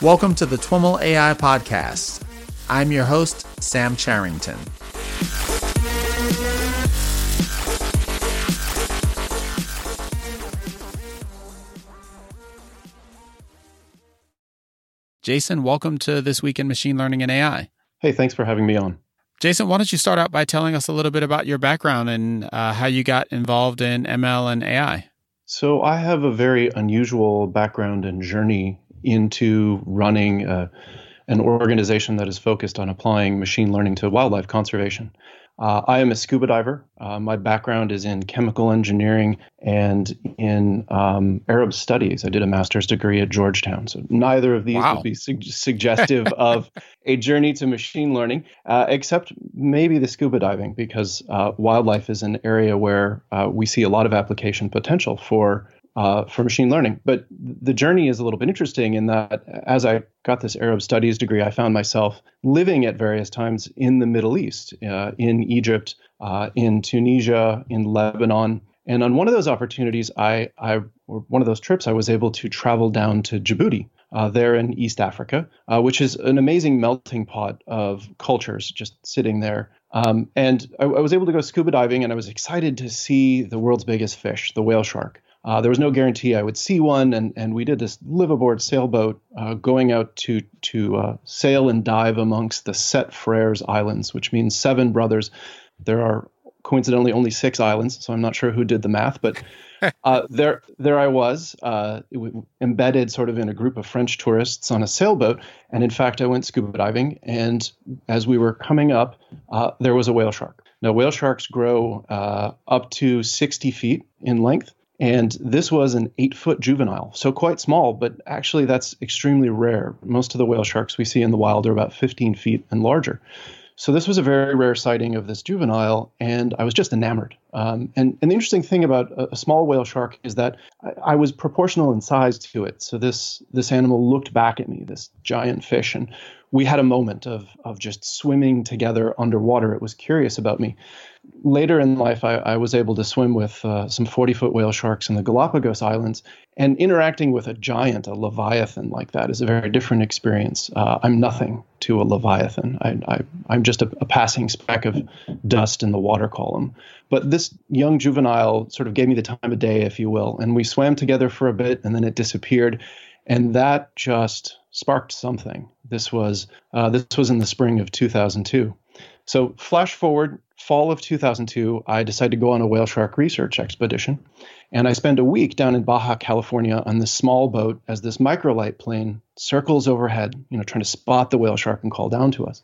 Welcome to the TWIML AI Podcast. I'm your host, Sam Charrington. Jason, welcome to This Week in Machine Learning and AI. Hey, thanks for having me on. Jason, why don't you start out by telling us a little bit about your background and uh, how you got involved in ML and AI? So, I have a very unusual background and journey into running uh, an organization that is focused on applying machine learning to wildlife conservation. Uh, I am a scuba diver. Uh, my background is in chemical engineering and in um, Arab studies. I did a master's degree at Georgetown. So neither of these wow. would be su- suggestive of a journey to machine learning, uh, except maybe the scuba diving, because uh, wildlife is an area where uh, we see a lot of application potential for uh, for machine learning. But the journey is a little bit interesting in that as I got this Arab studies degree, I found myself living at various times in the Middle East, uh, in Egypt, uh, in Tunisia, in Lebanon. And on one of those opportunities, I, I one of those trips, I was able to travel down to Djibouti, uh, there in East Africa, uh, which is an amazing melting pot of cultures just sitting there. Um, and I, I, was able to go scuba diving, and I was excited to see the world's biggest fish, the whale shark. Uh, there was no guarantee I would see one, and, and we did this live aboard sailboat uh, going out to to uh, sail and dive amongst the Sept Frères Islands, which means seven brothers. There are coincidentally only six islands, so I'm not sure who did the math, but uh, there there I was uh, embedded sort of in a group of French tourists on a sailboat, and in fact I went scuba diving, and as we were coming up, uh, there was a whale shark. Now whale sharks grow up to 60 feet in length and this was an eight foot juvenile, so quite small, but actually that's extremely rare. Most of the whale sharks we see in the wild are about 15 feet and larger. So this was a very rare sighting of this juvenile, and I was just enamored. Um, and, and the interesting thing about a, a small whale shark is that I, I, was proportional in size to it. So this this animal looked back at me, this giant fish, and we had a moment of of just swimming together underwater. It was curious about me later in life, I, I, was able to swim with uh, some 40 foot whale sharks in the Galapagos Islands. And interacting with a giant, a leviathan like that, is a very different experience. Uh, I'm nothing to a leviathan. I, am just a, a, passing speck of dust in the water column. But this young juvenile sort of gave me the time of day, if you will. And we swam together for a bit, and then it disappeared. And that just sparked something. This was uh, this was in the spring of 2002. So flash forward fall of 2002, I decided to go on a whale shark research expedition. And I spend a week down in Baja, California on this small boat as this microlight plane circles overhead, you know, trying to spot the whale shark and call down to us.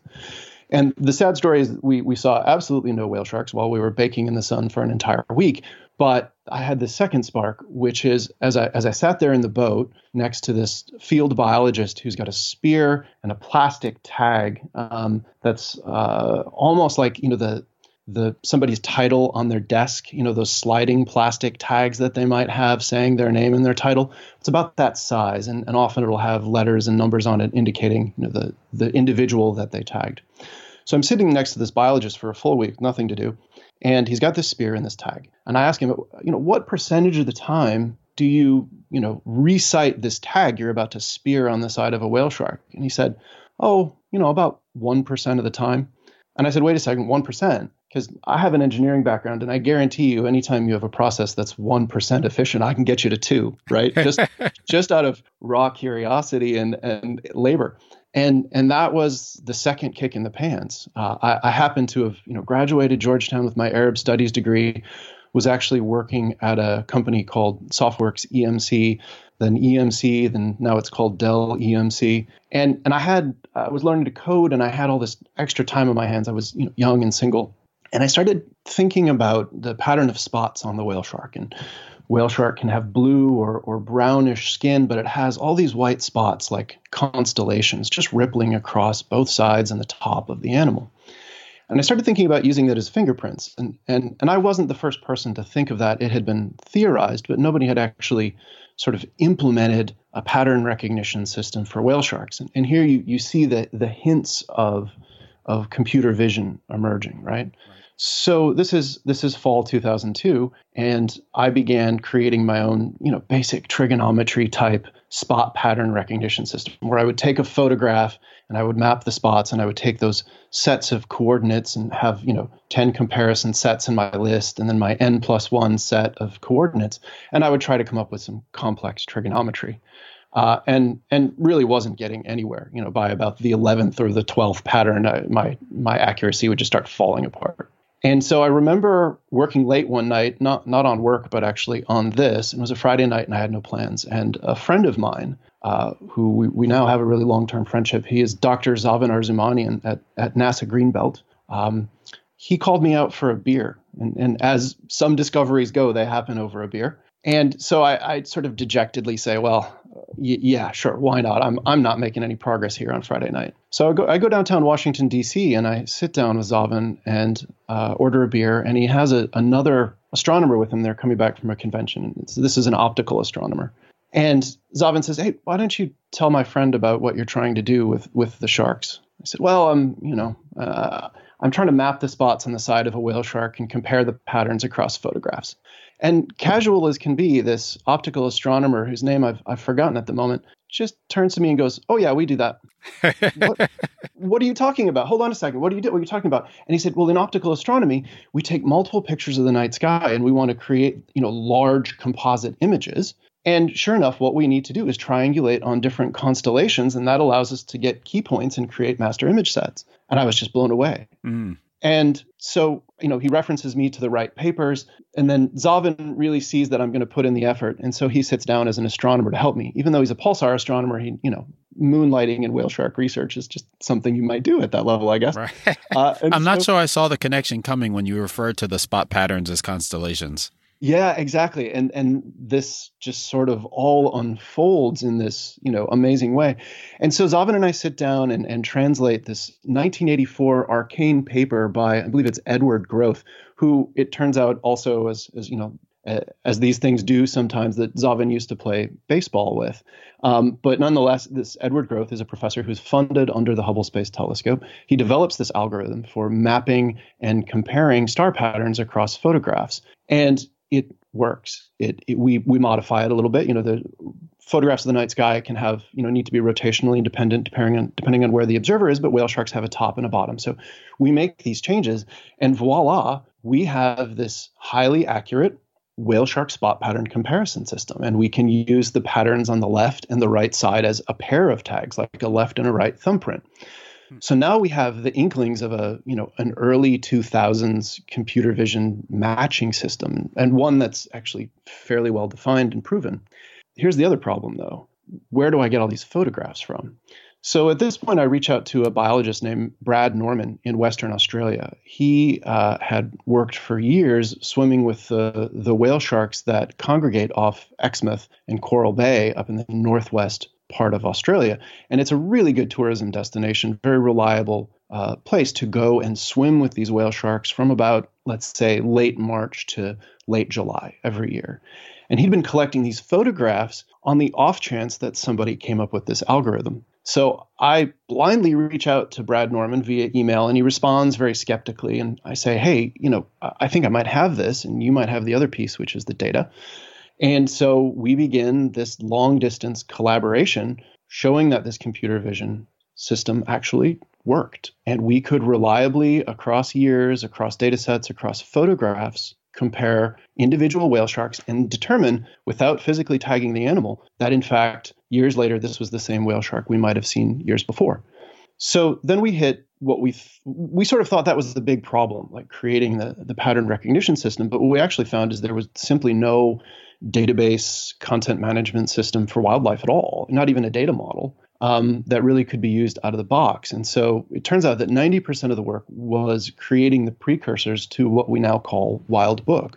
And the sad story is we, we saw absolutely no whale sharks while we were baking in the sun for an entire week. But I had the second spark, which is as I as I sat there in the boat next to this field biologist who's got a spear and a plastic tag um, that's uh, almost like you know the the somebody's title on their desk, you know, those sliding plastic tags that they might have saying their name and their title. It's about that size, and, and often it'll have letters and numbers on it indicating you know, the, the individual that they tagged. So I'm sitting next to this biologist for a full week, nothing to do, and he's got this spear and this tag. And I ask him, you know, what percentage of the time do you, you know, resight this tag you're about to spear on the side of a whale shark? And he said, oh, you know, about 1% of the time. And I said, wait a second, 1%? because I have an engineering background, and I guarantee you, anytime you have a process that's one percent efficient, I can get you to two, right? Just just out of raw curiosity and and labor, and and that was the second kick in the pants. Uh, I, I happened to have you know graduated Georgetown with my Arab Studies degree, was actually working at a company called Softworks EMC, then EMC, then now it's called Dell EMC. And and I had I was learning to code and I had all this extra time on my hands. I was you know, young and single. And I started thinking about the pattern of spots on the whale shark. And whale shark can have blue or, or brownish skin, but it has all these white spots like constellations just rippling across both sides and the top of the animal. And I started thinking about using that as fingerprints. And, and, and I wasn't the first person to think of that. It had been theorized, but nobody had actually sort of implemented a pattern recognition system for whale sharks. And, and here you, you see the, the hints of, of computer vision emerging, right? right. So this is this is fall 2002, and I began creating my own, you know, basic trigonometry type spot pattern recognition system, where I would take a photograph and I would map the spots, and I would take those sets of coordinates and have, you know, 10 comparison sets in my list, and then my n plus one set of coordinates, and I would try to come up with some complex trigonometry. Uh, and and really wasn't getting anywhere. You know, by about the eleventh or the twelfth pattern, I, my my accuracy would just start falling apart. And so I remember working late one night, not not on work, but actually on this. It was a Friday night, and I had no plans. And a friend of mine, uh, who we, we, now have a really long term friendship, he is Dr. Zaven Arzoumanian at at NASA Greenbelt. Um, he called me out for a beer, and, and as some discoveries go, they happen over a beer. And so I, I sort of dejectedly say, well, y- yeah, sure, why not? I'm I'm not making any progress here on Friday night. So I go I go downtown Washington D.C. and I sit down with Zaven and uh, order a beer, and he has a, another astronomer with him. They're coming back from a convention. So this is an optical astronomer. And Zaven says, "Hey, why don't you tell my friend about what you're trying to do with with the sharks?" I said, "Well, I'm, you know, uh, I'm trying to map the spots on the side of a whale shark and compare the patterns across photographs." And casual as can be, this optical astronomer, whose name I've, I've forgotten at the moment, just turns to me and goes, Oh, yeah, we do that. what, what, are you talking about? Hold on a second. What are you What are you talking about? And he said, Well, in optical astronomy, we take multiple pictures of the night sky and we want to create, you know, large composite images. And sure enough, what we need to do is triangulate on different constellations, and that allows us to get key points and create master image sets. And I was just blown away. Mm. And so, you know, he references me to the right papers. And then Zaven really sees that I'm going to put in the effort. And so he sits down as an astronomer to help me. Even though he's a pulsar astronomer, he, you know, moonlighting in whale shark research is just something you might do at that level, I guess. Right. Uh, I'm so, not sure I saw the connection coming when you referred to the spot patterns as constellations. Yeah, exactly. And and this just sort of all unfolds in this, you know, amazing way. And so Zaven and I sit down and, and translate this 1984 arcane paper by I believe it's Edward Groth, who it turns out also as as you know as these things do sometimes that Zaven used to play baseball with. Um, but nonetheless, this Edward Groth is a professor who's funded under the Hubble Space Telescope. He develops this algorithm for mapping and comparing star patterns across photographs. And it works. It, it, we we modify it a little bit. You know, the photographs of the night sky can have you know need to be rotationally independent depending on depending on where the observer is. But whale sharks have a top and a bottom, so we make these changes, and voila, we have this highly accurate whale shark spot pattern comparison system, and we can use the patterns on the left and the right side as a pair of tags, like a left and a right thumbprint. So now we have the inklings of a, you know, an early 2000s computer vision matching system and one that's actually fairly well defined and proven. Here's the other problem though. Where do I get all these photographs from? So at this point, I reach out to a biologist named Brad Norman in Western Australia. He uh, had worked for years swimming with the, the whale sharks that congregate off Exmouth and Coral Bay up in the northwest part of Australia. And it's a really good tourism destination, very reliable uh, place to go and swim with these whale sharks from about, let's say, late March to late July every year. And he'd been collecting these photographs on the off chance that somebody came up with this algorithm. So I blindly reach out to Brad Norman via email, and he responds very skeptically. And I say, Hey, you know, I think I might have this, and you might have the other piece, which is the data. And so we begin this long distance collaboration showing that this computer vision system actually worked. And we could reliably, across years, across data sets, across photographs, compare individual whale sharks and determine, without physically tagging the animal, that in fact, years later, this was the same whale shark we might have seen years before. So then we hit what we th- we sort of thought that was the big problem, like creating the the pattern recognition system. But what we actually found is there was simply no database content management system for wildlife at all, not even a data model um, that really could be used out of the box. And so it turns out that 90% of the work was creating the precursors to what we now call Wildbook,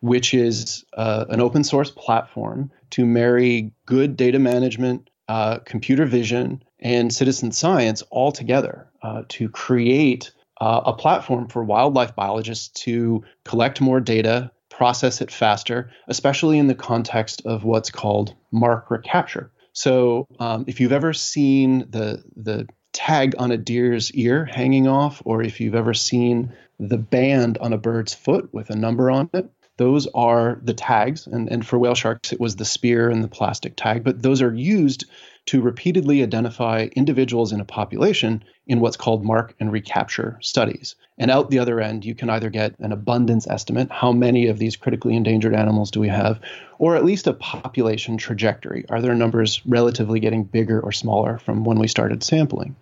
which is uh, an open source platform to marry good data management, uh, computer vision, and citizen science all together uh, to create uh, a platform for wildlife biologists to collect more data process it faster, especially in the context of what's called mark recapture. So, um, if you've ever seen the the tag on a deer's ear hanging off, or if you've ever seen the band on a bird's foot with a number on it, those are the tags. And, and for whale sharks, it was the spear and the plastic tag, but those are used to repeatedly identify individuals in a population in what's called mark and recapture studies. And out the other end, you can either get an abundance estimate how many of these critically endangered animals do we have, or at least a population trajectory. Are their numbers relatively getting bigger or smaller from when we started sampling?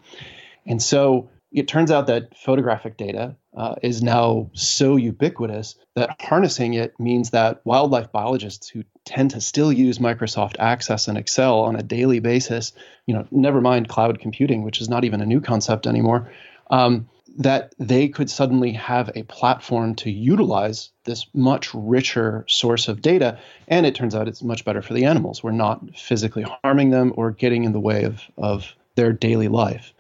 And so it turns out that photographic data uh, is now so ubiquitous that harnessing it means that wildlife biologists who tend to still use Microsoft Access and Excel on a daily basis, you know, never mind cloud computing, which is not even a new concept anymore, um, that they could suddenly have a platform to utilize this much richer source of data. And it turns out it's much better for the animals. We're not physically harming them or getting in the way of, of their daily life.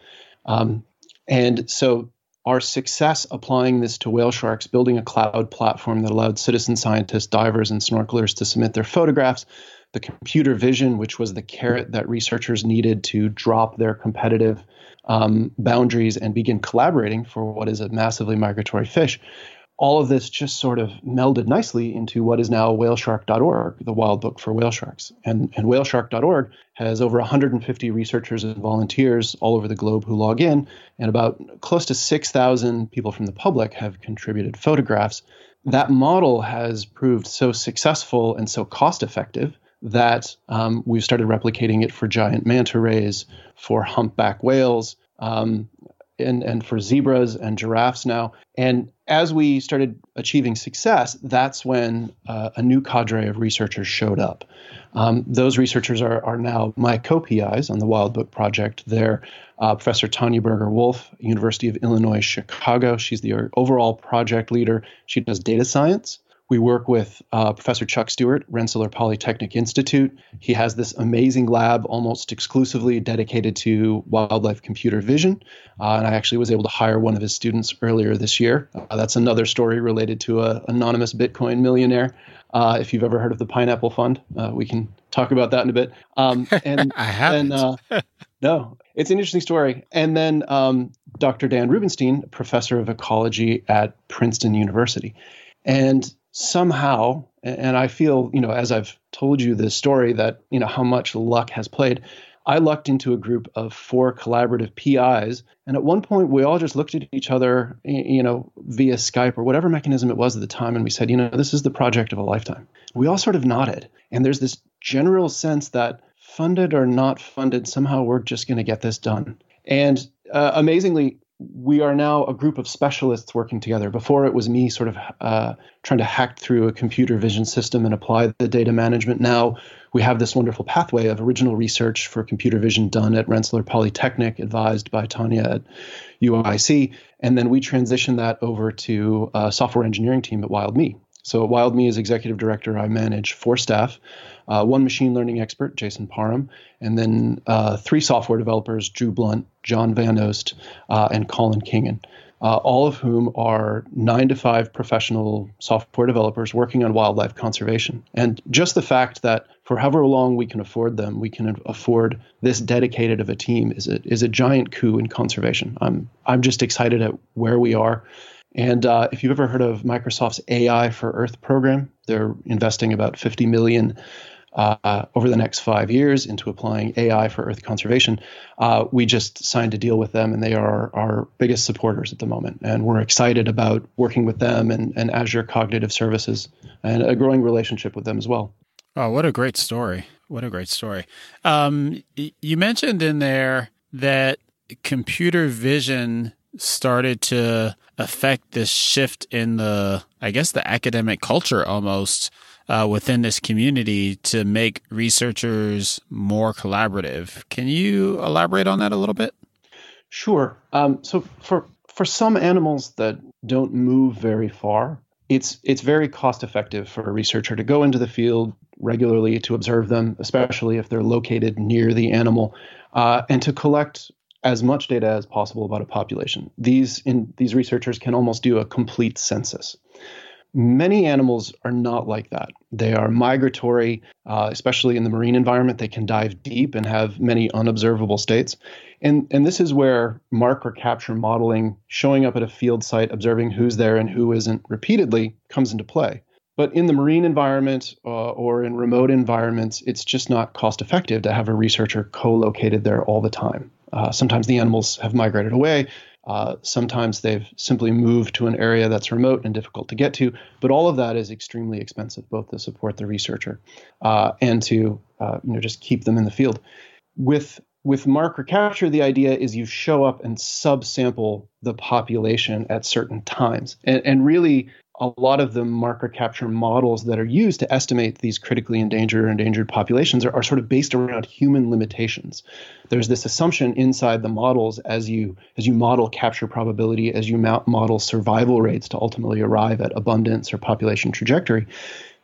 Um, and so our success applying this to whale sharks, building a cloud platform that allowed citizen scientists, divers, and snorkelers to submit their photographs, the computer vision, which was the carrot that researchers needed to drop their competitive um, boundaries and begin collaborating for what is a massively migratory fish all of this just sort of melded nicely into what is now whaleshark.org, the wild book for whale sharks. And, and whaleshark.org has over 150 researchers and volunteers all over the globe who log in, and about close to 6,000 people from the public have contributed photographs. That model has proved so successful and so cost effective that um, we've started replicating it for giant manta rays, for humpback whales, um, and, and for zebras and giraffes now. And as we started achieving success, that's when uh, a new cadre of researchers showed up. Um, those researchers are, are now my co PIs on the Wild Book Project. They're uh, Professor Tanya Berger Wolf, University of Illinois Chicago. She's the overall project leader. She does data science. We work with uh, Professor Chuck Stewart, Rensselaer Polytechnic Institute. He has this amazing lab almost exclusively dedicated to wildlife computer vision. Uh, and I actually was able to hire one of his students earlier this year. Uh, that's another story related to an anonymous Bitcoin millionaire. Uh, if you've ever heard of the Pineapple Fund, uh, we can talk about that in a bit. Um, and I haven't. And, uh, no, it's an interesting story. And then um, Dr. Dan Rubenstein, professor of ecology at Princeton University. And somehow, and I feel, you know, as I've told you this story, that, you know, how much luck has played. I lucked into a group of four collaborative PIs. And at one point, we all just looked at each other, you know, via Skype or whatever mechanism it was at the time. And we said, you know, this is the project of a lifetime. We all sort of nodded. And there's this general sense that funded or not funded, somehow we're just going to get this done. And uh, amazingly, we are now a group of specialists working together. Before it was me sort of uh, trying to hack through a computer vision system and apply the data management. Now we have this wonderful pathway of original research for computer vision done at Rensselaer Polytechnic, advised by Tanya at UIC. And then we transition that over to a software engineering team at WildMe. So at WildMe as executive director, I manage four staff uh, one machine learning expert, Jason Parham, and then uh, three software developers, Drew Blunt, John Van Oost, uh, and Colin Kingan, Uh, all of whom are nine to five professional software developers working on wildlife conservation. And just the fact that for however long we can afford them, we can afford this dedicated of a team is a, is a giant coup in conservation. I'm, I'm just excited at where we are. And uh, if you've ever heard of Microsoft's AI for Earth program, they're investing about 50 million uh, over the next five years into applying AI for Earth conservation. Uh, we just signed a deal with them, and they are our biggest supporters at the moment. And we're excited about working with them and, and Azure Cognitive Services and a growing relationship with them as well. Oh, what a great story! What a great story. Um, you mentioned in there that computer vision started to affect this shift in the, I guess, the academic culture almost uh, within this community to make researchers more collaborative. Can you elaborate on that a little bit? Sure. Um, so for for some animals that don't move very far, it's it's very cost effective for a researcher to go into the field regularly to observe them, especially if they're located near the animal, uh, and to collect as much data as possible about a population. These in these researchers can almost do a complete census. Many animals are not like that. They are migratory, uh, especially in the marine environment. They can dive deep and have many unobservable states. And, and this is where mark recapture modeling, showing up at a field site, observing who's there and who isn't repeatedly, comes into play. But in the marine environment uh, or in remote environments, it's just not cost effective to have a researcher co located there all the time. Uh, sometimes the animals have migrated away. Uh, sometimes they've simply moved to an area that's remote and difficult to get to. But all of that is extremely expensive, both to support the researcher uh, and to uh, you know just keep them in the field. With with mark recapture, the idea is you show up and subsample the population at certain times, and, and really a lot of the mark recapture models that are used to estimate these critically endangered or endangered populations are, are, sort of based around human limitations. There's this assumption inside the models as you as you model capture probability, as you model survival rates to ultimately arrive at abundance or population trajectory,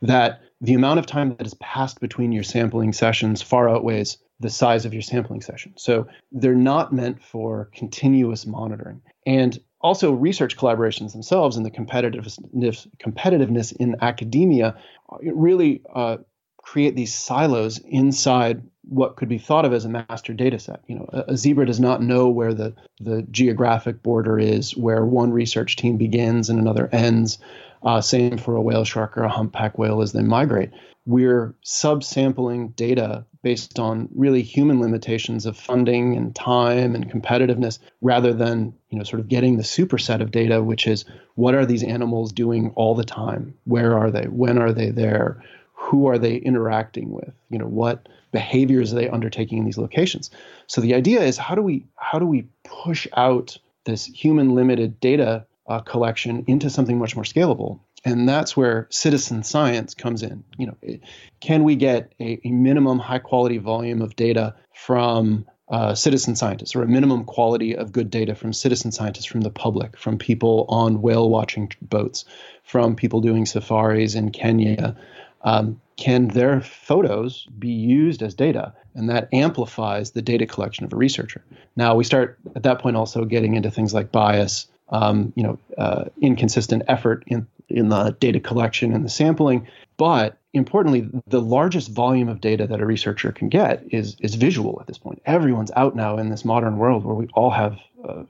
that the amount of time that is passed between your sampling sessions far outweighs the size of your sampling session. So they're not meant for continuous monitoring. And also research collaborations themselves and the competitiveness, competitiveness in academia really uh, create these silos inside what could be thought of as a master data set. You know, a, a, zebra does not know where the, the geographic border is, where one research team begins and another ends. Uh, same for a whale shark or a humpback whale as they migrate. We're subsampling data based on really human limitations of funding and time and competitiveness rather than you know sort of getting the superset of data which is what are these animals doing all the time? Where are they? When are they there? Who are they interacting with? You know what behaviors are they undertaking in these locations? So the idea is how do we how do we push out this human limited data uh, collection into something much more scalable. And that's where citizen science comes in. You know can we get a, a minimum high quality volume of data from uh, citizen scientists or a minimum quality of good data from citizen scientists from the public from people on whale watching boats from people doing safaris in kenya? Um, can their photos be used as data? And that amplifies the data collection of a researcher. Now we start at that point also getting into things like bias um, you know, uh, inconsistent effort in in the data collection and the sampling. But importantly, the largest volume of data that a researcher can get is is visual at this point. Everyone's out now in this modern world where we all have uh,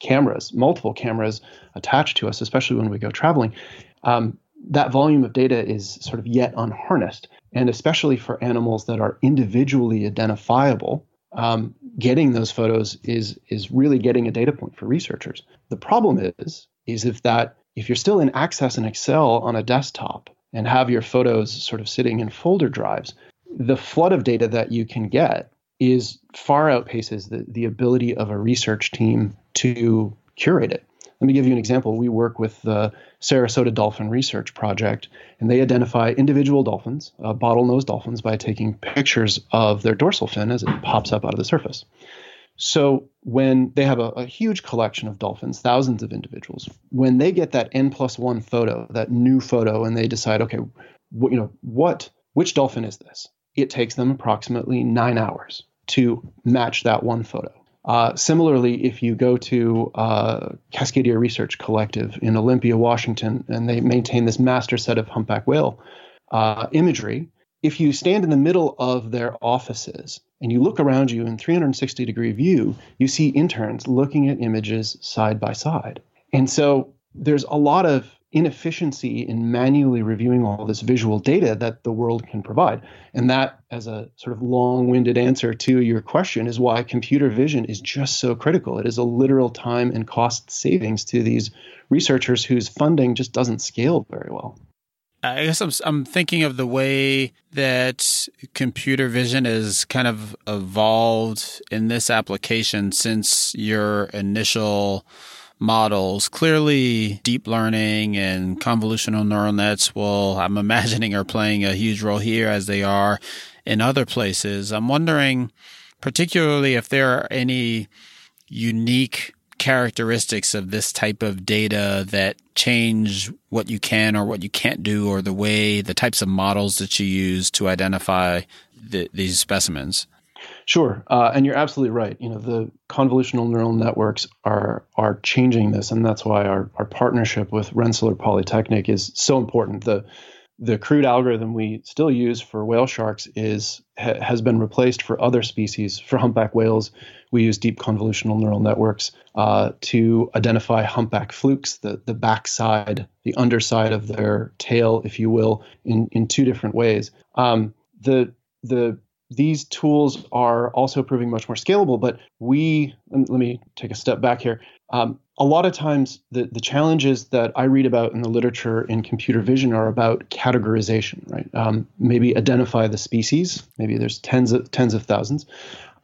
cameras, multiple cameras attached to us, especially when we go traveling. Um, that volume of data is sort of yet unharnessed, and especially for animals that are individually identifiable, um, getting those photos is is really getting a data point for researchers. The problem is is if that if you're still in Access and Excel on a desktop and have your photos sort of sitting in folder drives, the flood of data that you can get is far outpaces the, the ability of a research team to curate it. Let me give you an example. We work with the Sarasota Dolphin Research Project, and they identify individual dolphins, uh, bottlenose dolphins, by taking pictures of their dorsal fin as it pops up out of the surface. So when they have a, a, huge collection of dolphins, thousands of individuals, when they get that n plus one photo, that new photo, and they decide, okay, wh- you know, what, which dolphin is this? It takes them approximately nine hours to match that one photo. Uh, similarly, if you go to uh, Cascadia Research Collective in Olympia, Washington, and they maintain this master set of humpback whale uh, imagery, if you stand in the middle of their offices and you look around you in 360 degree view, you see interns looking at images side by side. And so there's a lot of inefficiency in manually reviewing all this visual data that the world can provide. And that, as a sort of long winded answer to your question, is why computer vision is just so critical. It is a literal time and cost savings to these researchers whose funding just doesn't scale very well. I guess I'm, I'm thinking of the way that computer vision has kind of evolved in this application since your initial models. Clearly, deep learning and convolutional neural nets will, I'm imagining, are playing a huge role here as they are in other places. I'm wondering, particularly, if there are any unique characteristics of this type of data that change what you can or what you can't do or the way the types of models that you use to identify the, these specimens Sure, uh, and you're absolutely right. You know, the convolutional neural networks are are changing this, and that's why our, our partnership with Rensselaer Polytechnic is so important. The the crude algorithm we still use for whale sharks is ha, has been replaced for other species. For humpback whales, we use deep convolutional neural networks uh, to identify humpback flukes, the the backside, the underside of their tail, if you will, in in two different ways. Um, the the these tools are also proving much more scalable. But we, let me take a step back here. Um, a lot of times, the, the challenges that I read about in the literature in computer vision are about categorization, right? Um, maybe identify the species. Maybe there's tens of tens of thousands,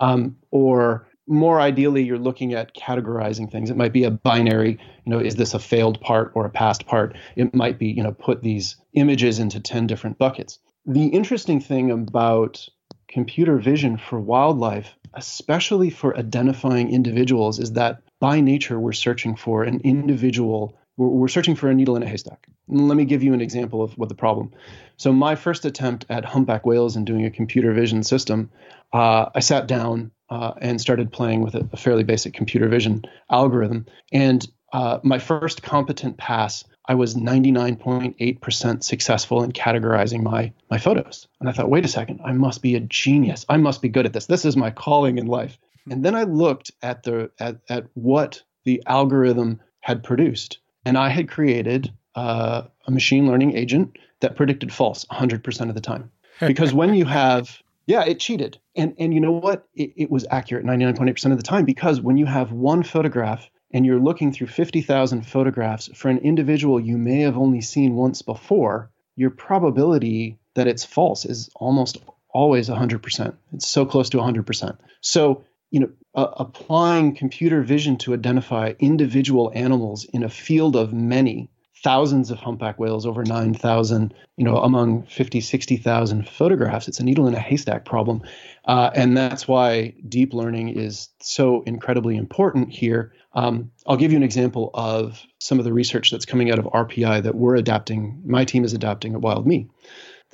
um, or more ideally, you're looking at categorizing things. It might be a binary, you know, is this a failed part or a passed part? It might be, you know, put these images into 10 different buckets. The interesting thing about computer vision for wildlife, especially for identifying individuals, is that by nature we're searching for an individual. We're, we're searching for a needle in a haystack. let me give you an example of what the problem. So my first attempt at humpback whales and doing a computer vision system, uh, I sat down uh, and started playing with a, a, fairly basic computer vision algorithm. And uh, my first competent pass I was 99.8% successful in categorizing my my photos. And I thought, wait a second, I must be a genius. I must be good at this. This is my calling in life. And then I looked at the at, at what the algorithm had produced, and I had created uh, a machine learning agent that predicted false 100% of the time. Because when you have yeah, it cheated. And and you know what? It, it was accurate 99.8% of the time because when you have one photograph and you're looking through 50,000 photographs for an individual you may have only seen once before, your probability that it's false is almost always 100%. It's so close to 100%. So, you know, uh, applying computer vision to identify individual animals in a field of many thousands of humpback whales, over 9,000, you know, among 50, 60,000 photographs. It's a needle in a haystack problem. Uh, and that's why deep learning is so incredibly important here. Um, I'll give you an example of some of the research that's coming out of RPI that we're adapting, my team is adapting at WildMe.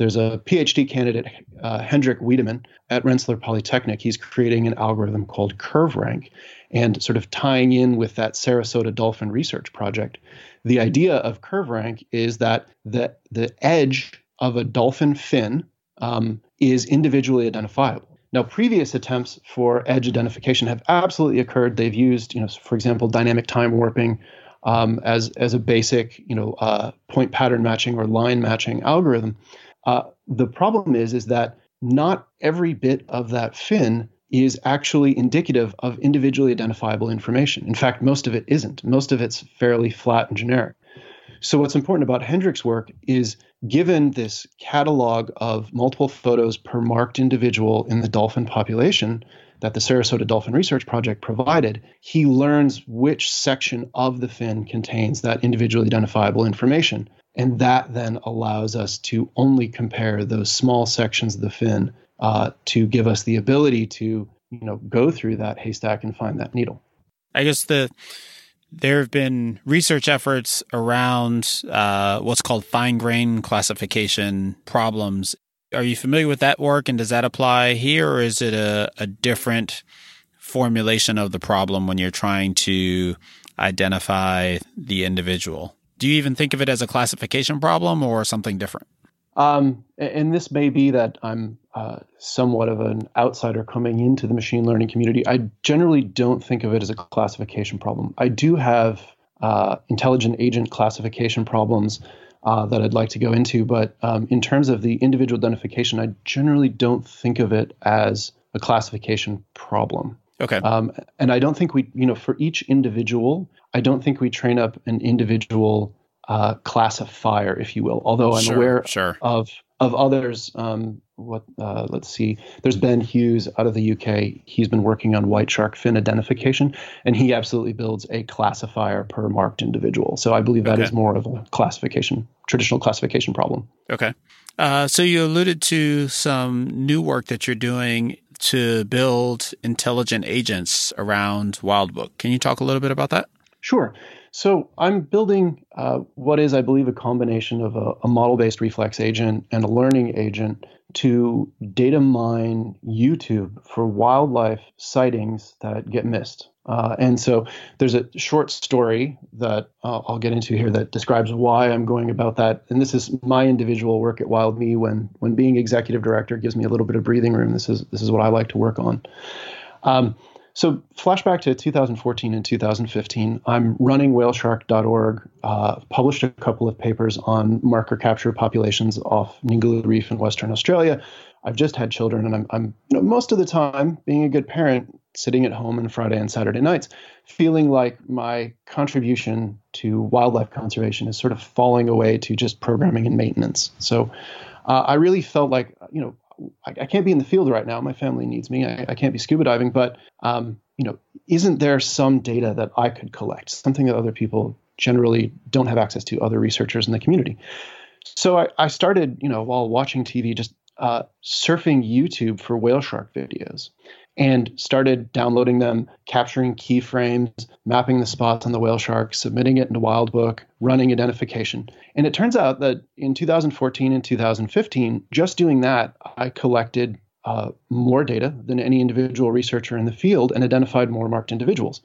There's a PhD candidate, uh, Hendrik Weideman, at Rensselaer Polytechnic. He's creating an algorithm called CurveRank and sort of tying in with that Sarasota Dolphin Research Project. The idea of CurveRank is that the, the edge of a dolphin fin um, is individually identifiable. Now, previous attempts for edge identification have absolutely occurred. They've used, you know, for example, dynamic time warping um, as as a basic, you know, uh, point pattern matching or line matching algorithm. Uh, the problem is, is that not every bit of that fin is actually indicative of individually identifiable information. In fact, most of it isn't. Most of it's fairly flat and generic. So, what's important about Hendrik's work is given this catalog of multiple photos per marked individual in the dolphin population that the Sarasota Dolphin Research Project provided, he learns which section of the fin contains that individually identifiable information. And that then allows us to only compare those small sections of the fin uh, to give us the ability to, you know, go through that haystack and find that needle. I guess the there have been research efforts around uh, what's called fine grain classification problems. Are you familiar with that work and does that apply here, or is it a, a different formulation of the problem when you're trying to identify the individual? Do you even think of it as a classification problem or something different? Um, and this may be that I'm uh, somewhat of an outsider coming into the machine learning community. I generally don't think of it as a classification problem. I do have uh, intelligent agent classification problems uh, that I'd like to go into, but um, in terms of the individual identification, I generally don't think of it as a classification problem. Okay. Um, and I don't think we, you know, for each individual, I don't think we train up an individual uh, classifier, if you will. Although I'm sure, aware sure. of of others. Um, what uh, let's see. There's Ben Hughes out of the UK. He's been working on white shark fin identification, and he absolutely builds a classifier per marked individual. So I believe that okay. is more of a classification, traditional classification problem. Okay. Uh, so you alluded to some new work that you're doing to build intelligent agents around Wildbook. Can you talk a little bit about that? Sure. So I'm building uh, what is, I believe, a combination of a, a model-based reflex agent and a learning agent to data mine YouTube for wildlife sightings that get missed. Uh, and so there's a short story that uh, I'll get into here that describes why I'm going about that. And this is my individual work at Wild Me when when being executive director gives me a little bit of breathing room. This is this is what I like to work on. Um, so flashback to 2014 and 2015. I'm running whaleshark.org. Uh, published a couple of papers on mark recapture populations off Ningaloo Reef in Western Australia. I've just had children, and I'm, I'm you know, most of the time being a good parent, sitting at home on Friday and Saturday nights, feeling like my contribution to wildlife conservation is sort of falling away to just programming and maintenance. So uh, I really felt like, you know, I, I, can't be in the field right now. My family needs me. I, I can't be scuba diving, but um, you know, isn't there some data that I could collect, something that other people generally don't have access to, other researchers in the community? So I, I started, you know, while watching TV, just uh, surfing YouTube for whale shark videos and started downloading them, capturing keyframes, mapping the spots on the whale shark, submitting it into Wildbook, running identification. And it turns out that in 2014 and 2015, just doing that, I collected uh, more data than any individual researcher in the field and identified more marked individuals.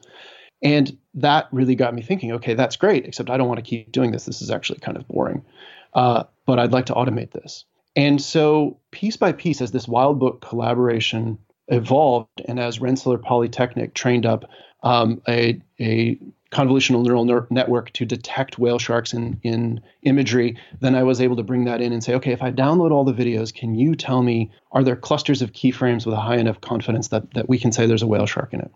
And that really got me thinking okay, that's great, except I don't want to keep doing this. This is actually kind of boring. Uh, but I'd like to automate this. And so, piece by piece, as this Wildbook collaboration evolved, and as Rensselaer Polytechnic trained up um, a, a convolutional neural ner- network to detect whale sharks in, in imagery, then I was able to bring that in and say, okay, if I download all the videos, can you tell me, are there clusters of keyframes with a high enough confidence that, that we can say there's a whale shark in it?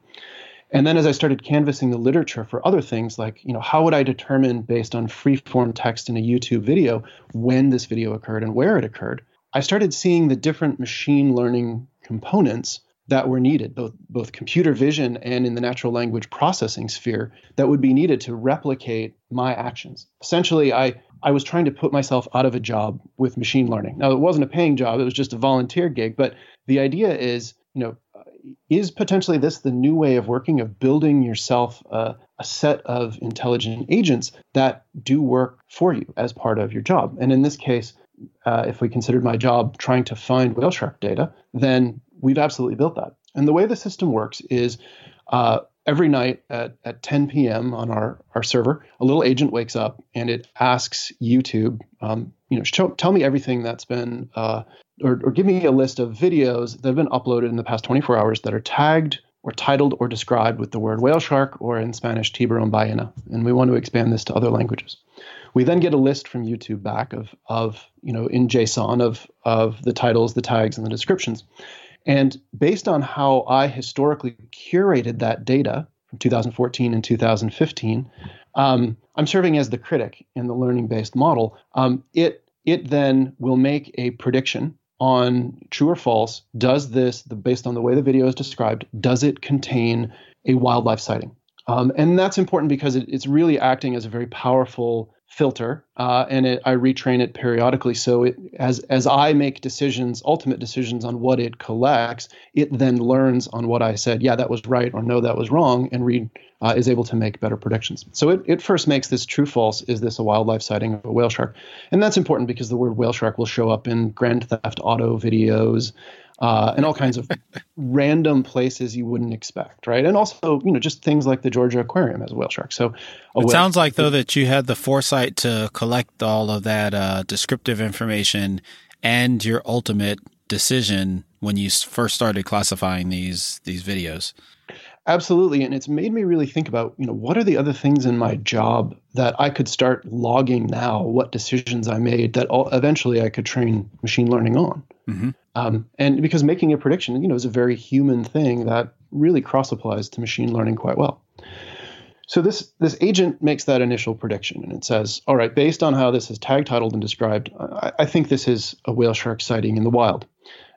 And then as I started canvassing the literature for other things like, you know, how would I determine based on free-form text in a YouTube video when this video occurred and where it occurred? I started seeing the different machine learning components that were needed, both both computer vision and in the natural language processing sphere that would be needed to replicate my actions. Essentially, I I was trying to put myself out of a job with machine learning. Now, it wasn't a paying job; it was just a volunteer gig. But the idea is, you know, is potentially this the new way of working of building yourself a, a, set of intelligent agents that do work for you as part of your job and in this case uh, if we considered my job trying to find whale shark data then we've absolutely built that and the way the system works is uh, every night at, at 10 p.m. on our, our server, a little agent wakes up and it asks YouTube, um, you know, show, tell me everything that's been uh, or, or give me a list of videos that have been uploaded in the past 24 hours that are tagged or titled or described with the word whale shark or in Spanish tiburon ballena. And we want to expand this to other languages. We then get a list from YouTube back of, of you know, in JSON of, of the titles, the tags, and the descriptions. And based on how I historically curated that data from 2014 and 2015, um, I'm serving as the critic in the learning based model. Um, it, it then will make a prediction on true or false does this based on the way the video is described does it contain a wildlife sighting um, and that's important because it, it's really acting as a very powerful filter uh, and it, I retrain it periodically. So it, as as I make decisions, ultimate decisions on what it collects, it then learns on what I said. Yeah, that was right, or no, that was wrong, and read uh, is able to make better predictions. So it, it first makes this true false. Is this a wildlife sighting of a whale shark? And that's important because the word whale shark will show up in Grand Theft Auto videos uh, and all kinds of random places you wouldn't expect, right? And also, you know, just things like the Georgia Aquarium has a whale shark. So it whale sounds like though that you had the foresight to collect all of that uh, descriptive information and your ultimate decision when you first started classifying these these videos. Absolutely, and it's made me really think about, you know, what are the other things in my job that I could start logging now? What decisions I made that eventually I could train machine learning on. Mm-hmm. Um, and because making a prediction, you know, is a very human thing that really cross applies to machine learning quite well. So this this agent makes that initial prediction, and it says, "All right, based on how this is tag titled and described, I, I think this is a whale shark sighting in the wild."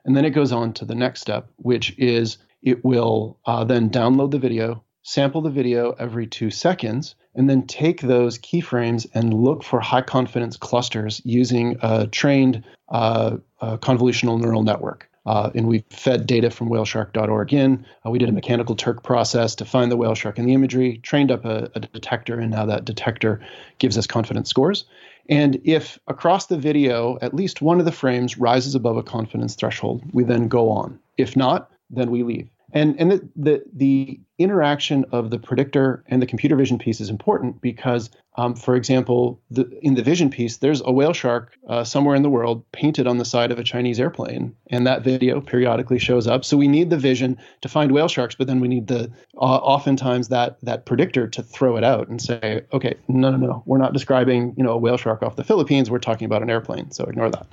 And then it goes on to the next step, which is it will uh, then download the video, sample the video every two seconds, and then take those keyframes and look for high confidence clusters using a trained uh, a convolutional neural network. Uh, and we fed data from whaleshark.org in. Uh, we did a mechanical Turk process to find the whale shark in the imagery, trained up a, a detector, and now that detector gives us confidence scores. And if across the video, at least one of the frames rises above a confidence threshold, we then go on. If not, then we leave. And, and the, the, the interaction of the predictor and the computer vision piece is important because, um, for example, the, in the vision piece, there's a whale shark uh, somewhere in the world painted on the side of a Chinese airplane, and that video periodically shows up. So we need the vision to find whale sharks, but then we need the uh, oftentimes that that predictor to throw it out and say, okay, no, no, no, we're not describing you know a whale shark off the Philippines. We're talking about an airplane, so ignore that.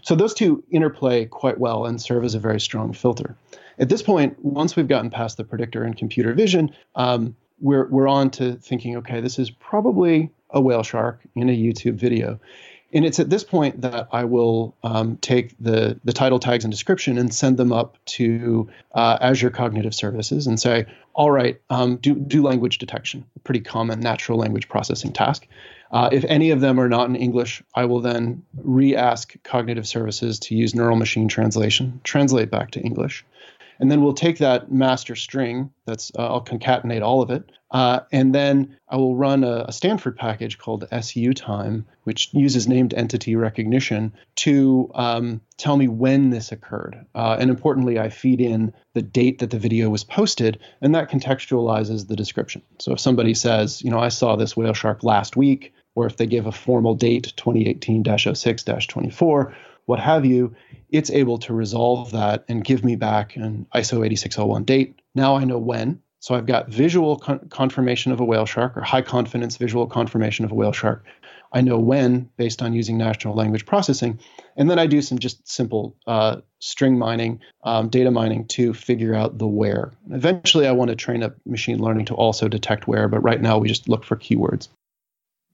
So those two interplay quite well and serve as a very strong filter. At this point, once we've gotten past the predictor and computer vision, um, we're we're on to thinking, okay, this is probably a whale shark in a YouTube video. And it's at this point that I will um, take the, the title tags and description and send them up to uh, Azure Cognitive Services and say, all right, um, do, do language detection, a pretty common natural language processing task. Uh, if any of them are not in English, I will then re ask Cognitive Services to use neural machine translation, translate back to English. And then we'll take that master string, that's uh, I'll concatenate all of it, uh, and then I will run a, a, Stanford package called SUTime, which uses named entity recognition to um, tell me when this occurred. Uh, and importantly, I feed in the date that the video was posted, and that contextualizes the description. So if somebody says, you know, I saw this whale shark last week, or if they give a formal date, 2018 06 24, what have you, it's able to resolve that and give me back an ISO 8601 date. Now I know when. So I've got visual con- confirmation of a whale shark or high confidence visual confirmation of a whale shark. I know when based on using natural language processing. And then I do some just simple uh, string mining, um, data mining to figure out the where. Eventually, I want to train up machine learning to also detect where, but right now we just look for keywords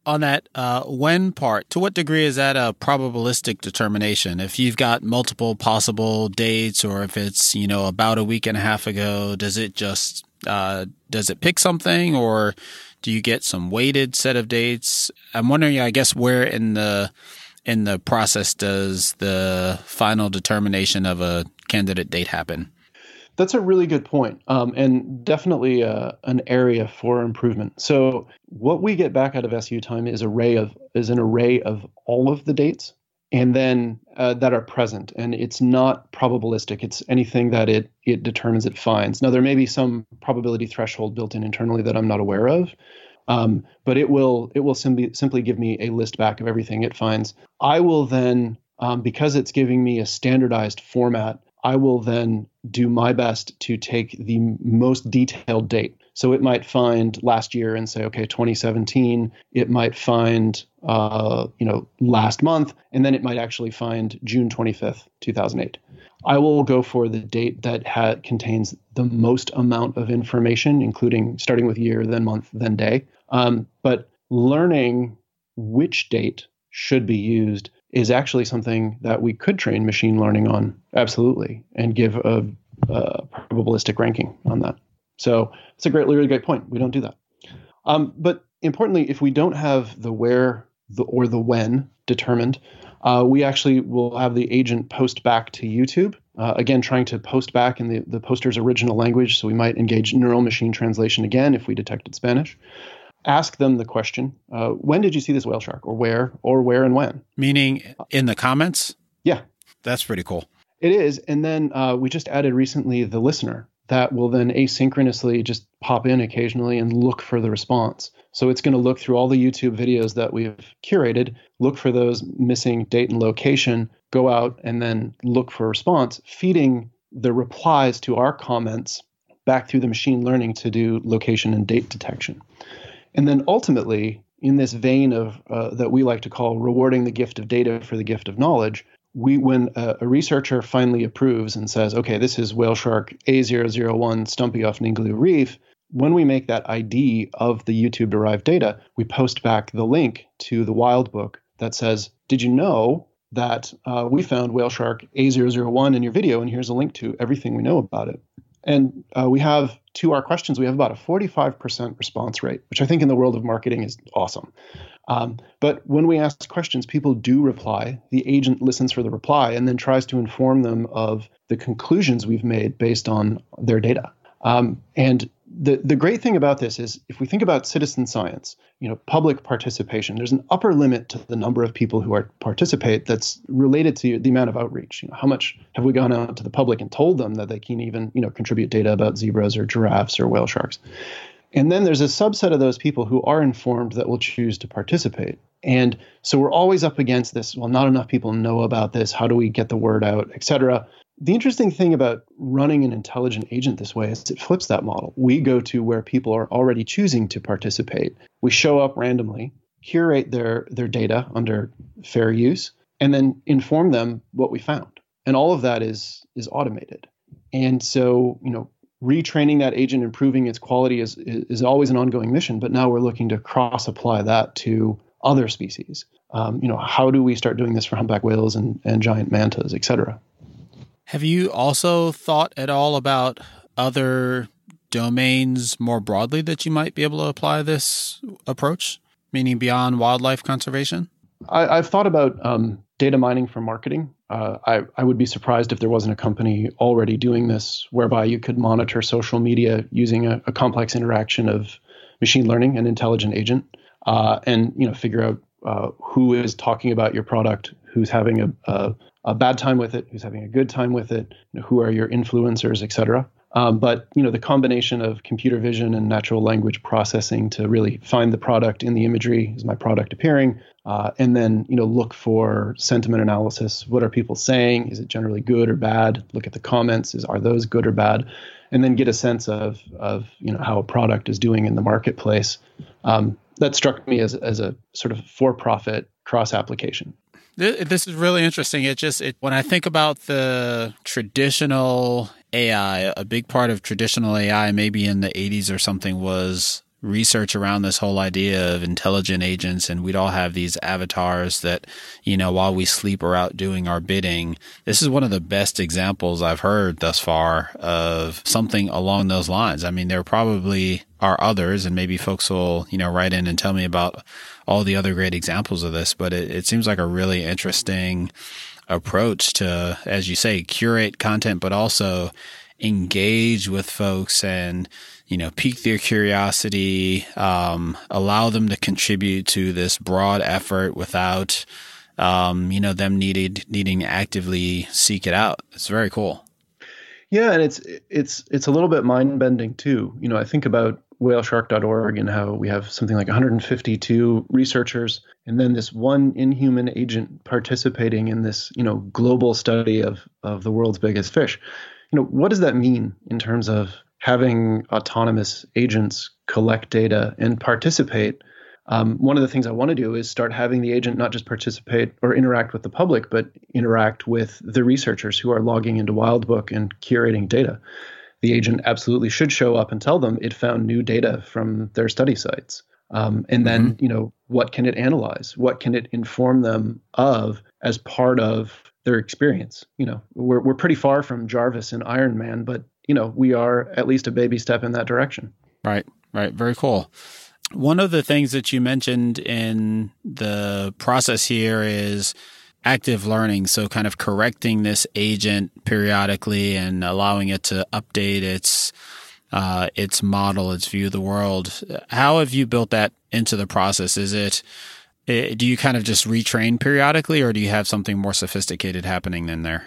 on that uh, when part, to what degree is that a probabilistic determination? If you've got multiple possible dates, or if it's you know about a week and a half ago, does it just uh, does it pick something, or do you get some weighted set of dates? I'm wondering, I guess, where in the in the process does the final determination of a candidate date happen? That's a really good point, um, and definitely uh, an area for improvement. So, what we get back out of SUTime is array of is an array of all of the dates, and then uh, that are present, and it's not probabilistic. It's anything that it it determines it finds. Now, there may be some probability threshold built in internally that I'm not aware of, um, but it will it will simply simply give me a list back of everything it finds. I will then um, because it's giving me a standardized format I will then do my best to take the most detailed date. So it might find last year and say, okay, 2017. It might find, uh, you know, last month, and then it might actually find June 25th, 2008. I will go for the date that ha- contains the most amount of information, including starting with year, then month, then day. Um, but learning which date should be used is actually something that we could train machine learning on absolutely and give a, a probabilistic ranking on that. So it's a great, really great point. We don't do that. Um, but importantly, if we don't have the where the, or the when determined, uh, we actually will have the agent post back to YouTube. Uh, again, trying to post back in the, the poster's original language. So we might engage neural machine translation again if we detected Spanish ask them the question uh, when did you see this whale shark or where or where and when meaning in the comments yeah that's pretty cool it is and then uh, we just added recently the listener that will then asynchronously just pop in occasionally and look for the response. So it's going to look through all the youtube videos that we've curated look for those missing date and location go out and then look for a response feeding the replies to our comments back through the machine learning to do location and date detection. And then ultimately, in this vein of uh, that we like to call rewarding the gift of data for the gift of knowledge, we when a, a researcher finally approves and says, okay, this is whale shark A001 Stumpy off Ningaloo Reef, when we make that ID of the YouTube derived data, we post back the link to the Wildbook that says, did you know that uh, we found whale shark A001 in your video, and here's a link to everything we know about it. And uh, we have, to our questions, we have about a 45% response rate, which I think in the world of marketing is awesome. Um, but when we ask questions, people do reply. The agent listens for the reply and then tries to inform them of the conclusions we've made based on their data. Um, and the, the great thing about this is if we think about citizen science, you know, public participation, there's an upper limit to the number of people who are participate that's related to the amount of outreach. You know, how much have we gone out to the public and told them that they can even, you know, contribute data about zebras or giraffes or whale sharks? And then there's a subset of those people who are informed that will choose to participate. And so we're always up against this. Well, not enough people know about this. How do we get the word out, et cetera? The interesting thing about running an intelligent agent this way is it flips that model. We go to where people are already choosing to participate. We show up randomly, curate their, their data under fair use, and then inform them what we found. And all of that is is automated. And so, you know, retraining that agent, improving its quality is, is always an ongoing mission. But now we're looking to cross apply that to other species. Um, you know, how do we start doing this for humpback whales and, and giant mantas, et cetera? Have you also thought at all about other domains more broadly that you might be able to apply this approach, meaning beyond wildlife conservation? I, have thought about um, data mining for marketing. Uh, I, I, would be surprised if there wasn't a company already doing this whereby you could monitor social media using a, a complex interaction of machine learning and intelligent agent uh, and you know figure out uh, who is talking about your product, who's having a, a, a, bad time with it, who's having a good time with it, you know, who are your influencers, et cetera. Um, but you know the combination of computer vision and natural language processing to really find the product in the imagery is my product appearing, uh, and then you know look for sentiment analysis. What are people saying? Is it generally good or bad? Look at the comments. Is are those good or bad? And then get a sense of of you know how a product is doing in the marketplace. Um, that struck me as as a sort of for profit cross application. This is really interesting. It just it, when I think about the traditional AI, a big part of traditional AI, maybe in the 80s or something, was research around this whole idea of intelligent agents and we'd all have these avatars that you know while we sleep are out doing our bidding this is one of the best examples i've heard thus far of something along those lines i mean there probably are others and maybe folks will you know write in and tell me about all the other great examples of this but it, it seems like a really interesting approach to as you say curate content but also engage with folks and you know, pique their curiosity, um, allow them to contribute to this broad effort without, um, you know, them needed needing to actively seek it out. It's very cool. Yeah, and it's it's it's a little bit mind bending too. You know, I think about whaleshark.org and how we have something like 152 researchers and then this one inhuman agent participating in this you know global study of of the world's biggest fish you know what does that mean in terms of having autonomous agents collect data and participate. Um, one of the things I want to do is start having the agent not just participate or interact with the public, but interact with the researchers who are logging into Wildbook and curating data. The agent absolutely should show up and tell them it found new data from their study sites. Um, and then, mm-hmm. you know, what can it analyze? What can it inform them of as part of their experience? You know, we're, we're pretty far from Jarvis and Iron Man, but you know, we are at least a baby step in that direction. Right, right. Very cool. One of the things that you mentioned in the process here is active learning. So, kind of correcting this agent periodically and allowing it to update its uh, its model, its view of the world. How have you built that into the process? Is it eh, do you kind of just retrain periodically, or do you have something more sophisticated happening in there?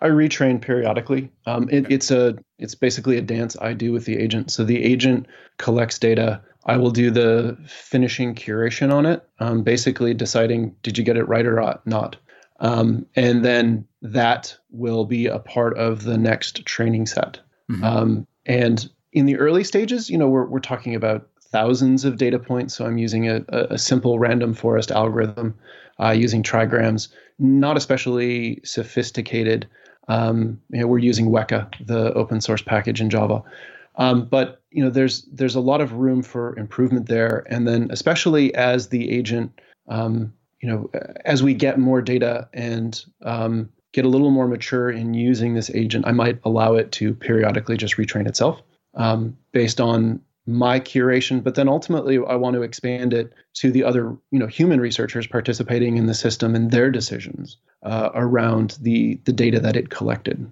I retrain periodically. Um, it, it's a it's basically a dance I do with the agent. So the agent collects data. I will do the finishing curation on it, um, basically deciding did you get it right or not. Um, and then that will be a part of the next training set. Mm-hmm. Um, and in the early stages, you know, we're we're talking about thousands of data points. So I'm using a, a simple random forest algorithm uh, using trigrams, not especially sophisticated um, you know, we're using Weka, the open source package in Java. Um, but you know, there's there's a lot of room for improvement there, and then especially as the agent, um, you know, as we get more data and um, get a little more mature in using this agent, I might allow it to periodically just retrain itself um, based on my curation. But then ultimately, I want to expand it to the other, you know, human researchers participating in the system and their decisions uh, around the the data that it collected.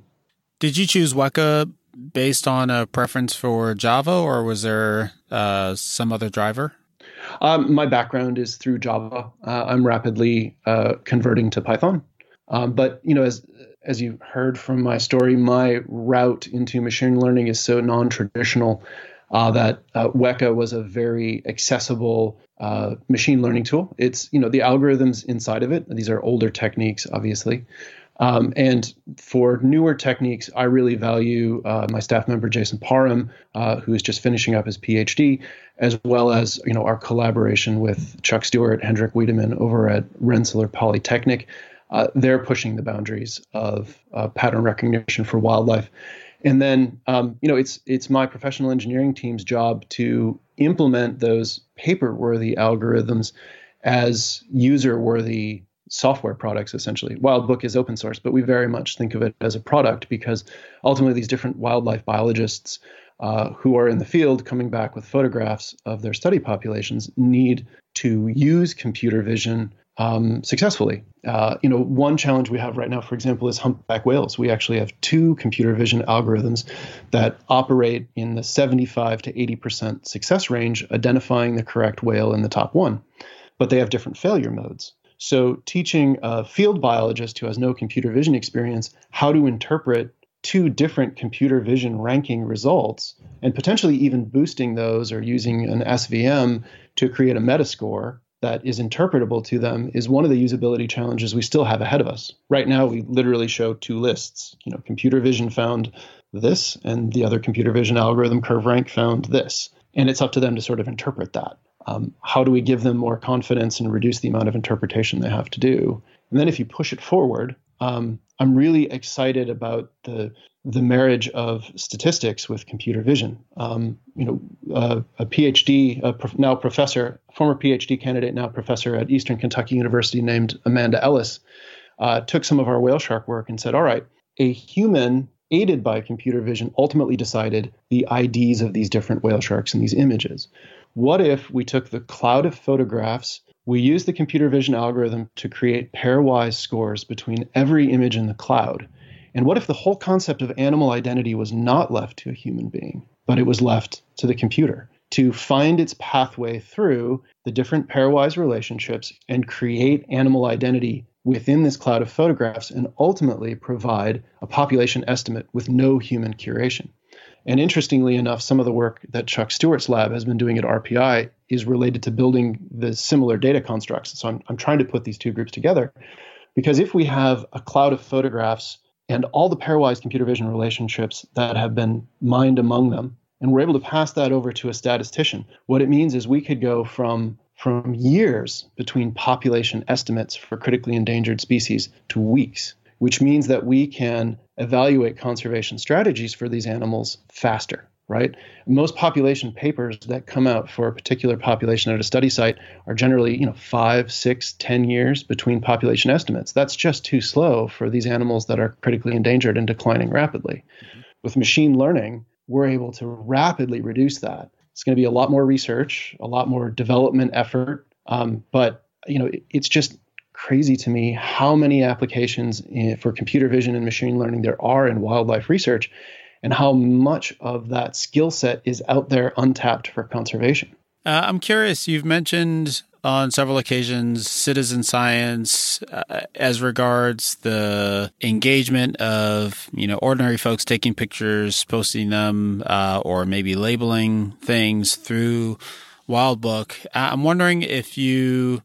Did you choose Weka based on a preference for Java, or was there uh, some other driver? Um, my background is through Java. Uh, I'm rapidly uh, converting to Python. Um, but you know, as as you heard from my story, my route into machine learning is so non-traditional uh, that uh, Weka was a very accessible uh, machine learning tool. It's you know the algorithms inside of it. These are older techniques, obviously. Um, and for newer techniques, I really value uh, my staff member Jason Parham, uh, who is just finishing up his PhD, as well as you know our collaboration with Chuck Stewart, Hendrik Weideman over at Rensselaer Polytechnic. Uh, they're pushing the boundaries of uh, pattern recognition for wildlife. And then, um, you know, it's it's my professional engineering team's job to implement those paper-worthy algorithms as user-worthy software products essentially. Wildbook is open source, but we very much think of it as a product because ultimately these different wildlife biologists uh, who are in the field coming back with photographs of their study populations need to use computer vision um, successfully. Uh, you know, one challenge we have right now, for example, is humpback whales. We actually have two computer vision algorithms that operate in the 75 to 80% success range, identifying the correct whale in the top one, but they have different failure modes. So, teaching a field biologist who has no computer vision experience how to interpret two different computer vision ranking results and potentially even boosting those or using an SVM to create a metascore that is interpretable to them is one of the usability challenges we still have ahead of us. Right now, we literally show two lists. You know, computer vision found this, and the other computer vision algorithm, CurvRank, found this. And it's up to them to sort of interpret that. Um, how do we give them more confidence and reduce the amount of interpretation they have to do? And then if you push it forward, um, I'm really excited about the the marriage of statistics with computer vision. Um, you know, uh, a PhD, a prof- now professor, former PhD candidate, now professor at Eastern Kentucky University, named Amanda Ellis, uh, took some of our whale shark work and said, "All right, a human aided by computer vision ultimately decided the IDs of these different whale sharks in these images." What if we took the cloud of photographs, we used the computer vision algorithm to create pairwise scores between every image in the cloud? And what if the whole concept of animal identity was not left to a human being, but it was left to the computer to find its pathway through the different pairwise relationships and create animal identity within this cloud of photographs and ultimately provide a population estimate with no human curation? And interestingly enough, some of the work that Chuck Stewart's lab has been doing at RPI is related to building the similar data constructs. So I'm, I'm trying to put these two groups together because if we have a cloud of photographs and all the pairwise computer vision relationships that have been mined among them, and we're able to pass that over to a statistician, what it means is we could go from from years between population estimates for critically endangered species to weeks which means that we can evaluate conservation strategies for these animals faster right? Most population papers that come out for a particular population at a study site are generally you know five six ten years between population estimates. That's just too slow for these animals that are critically endangered and declining rapidly. Mm-hmm. with machine learning we're able to rapidly reduce that. It's going to be a lot more research a lot more development effort um, but you know it, it's just crazy to me how many applications for computer vision and machine learning there are in wildlife research and how much of that skill set is out there untapped for conservation. Uh, I'm curious, you've mentioned on several occasions citizen science uh, as regards the engagement of you know ordinary folks taking pictures posting them uh, or maybe labeling things through wildbook i'm wondering if you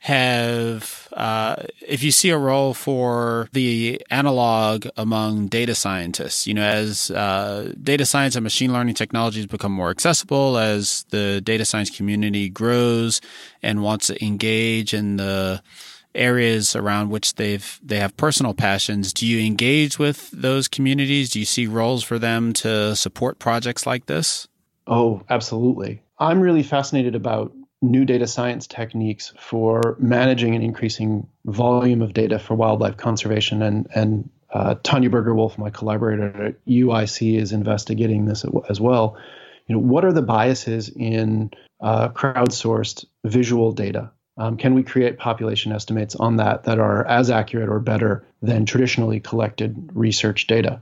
have, uh, if you see a role for the analog among data scientists, you know, as uh, data science and machine learning technologies become more accessible, as the data science community grows and wants to engage in the areas around which they've they have personal passions do you engage with those communities? Do you see roles for them to support projects like this? Oh absolutely. I'm really fascinated about new data science techniques for managing an increasing volume of data for wildlife conservation. And, and uh, Tanya Berger Wolf, my collaborator at UIC, is investigating this as well. You know, what are the biases in uh, crowdsourced visual data? Um, can we create population estimates on that that are as accurate or better than traditionally collected research data?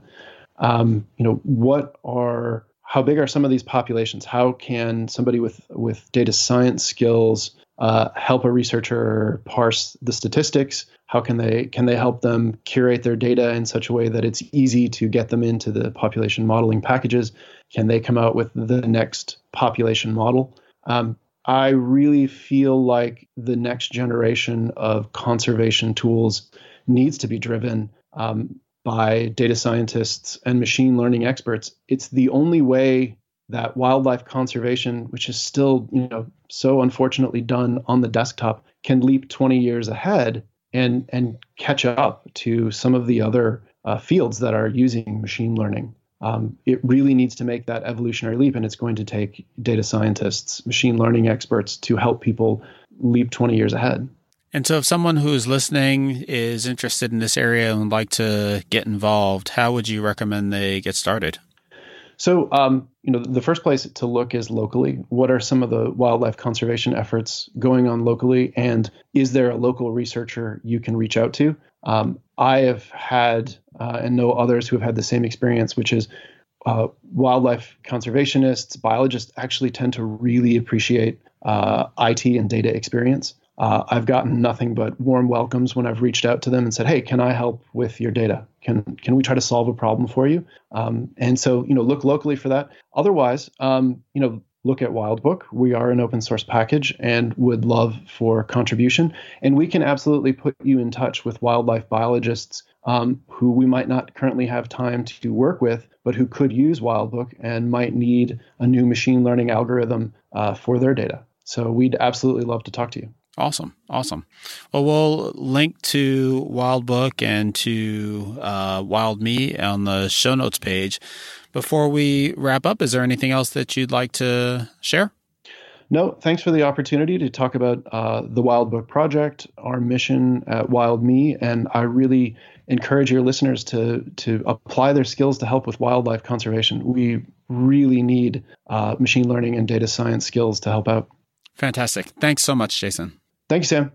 Um, you know, what are how big are some of these populations? How can somebody with with data science skills uh, help a researcher parse the statistics? How can they can they help them curate their data in such a way that it's easy to get them into the population modeling packages? Can they come out with the next population model? Um, I really feel like the next generation of conservation tools needs to be driven um, by data scientists and machine learning experts. It's the only way that wildlife conservation, which is still, you know, so unfortunately done on the desktop, can leap 20 years ahead and and catch up to some of the other uh, fields that are using machine learning. Um, it really needs to make that evolutionary leap, and it's going to take data scientists, machine learning experts to help people leap 20 years ahead. And so, if someone who is listening is interested in this area and would like to get involved, how would you recommend they get started? So, um, you know, the first place to look is locally. What are some of the wildlife conservation efforts going on locally? And is there a local researcher you can reach out to? Um, I have had, uh, and know others who have had the same experience, which is uh, wildlife conservationists, biologists actually tend to really appreciate uh, IT and data experience. Uh, I've gotten nothing but warm welcomes when I've reached out to them and said, "Hey, can I help with your data? Can can we try to solve a problem for you?" Um, and so, you know, look locally for that. Otherwise, um, you know, look at Wildbook. We are an open source package and would love for contribution. And we can absolutely put you in touch with wildlife biologists um, who we might not currently have time to work with, but who could use Wildbook and might need a new machine learning algorithm uh, for their data. So we'd absolutely love to talk to you. Awesome. Awesome. Well, we'll link to Wildbook and to uh, Wild Me on the show notes page. Before we wrap up, is there anything else that you'd like to share? No, thanks for the opportunity to talk about uh, the Wildbook Project, our mission at Wild Me, and I really encourage your listeners to to apply their skills to help with wildlife conservation. We really need uh, machine learning and data science skills to help out. Fantastic. Thanks so much, Jason. Thank you, Sam.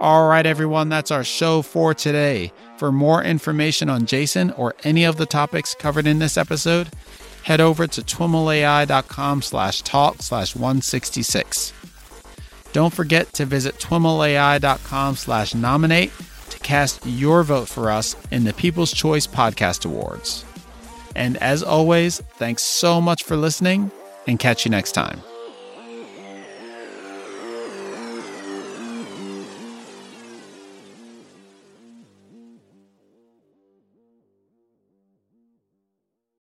All right, everyone, that's our show for today. For more information on Jason or any of the topics covered in this episode, head over to twimlai.com slash talk slash 166. Don't forget to visit twimlai.com slash nominate to cast your vote for us in the People's Choice Podcast Awards. And as always, thanks so much for listening and catch you next time.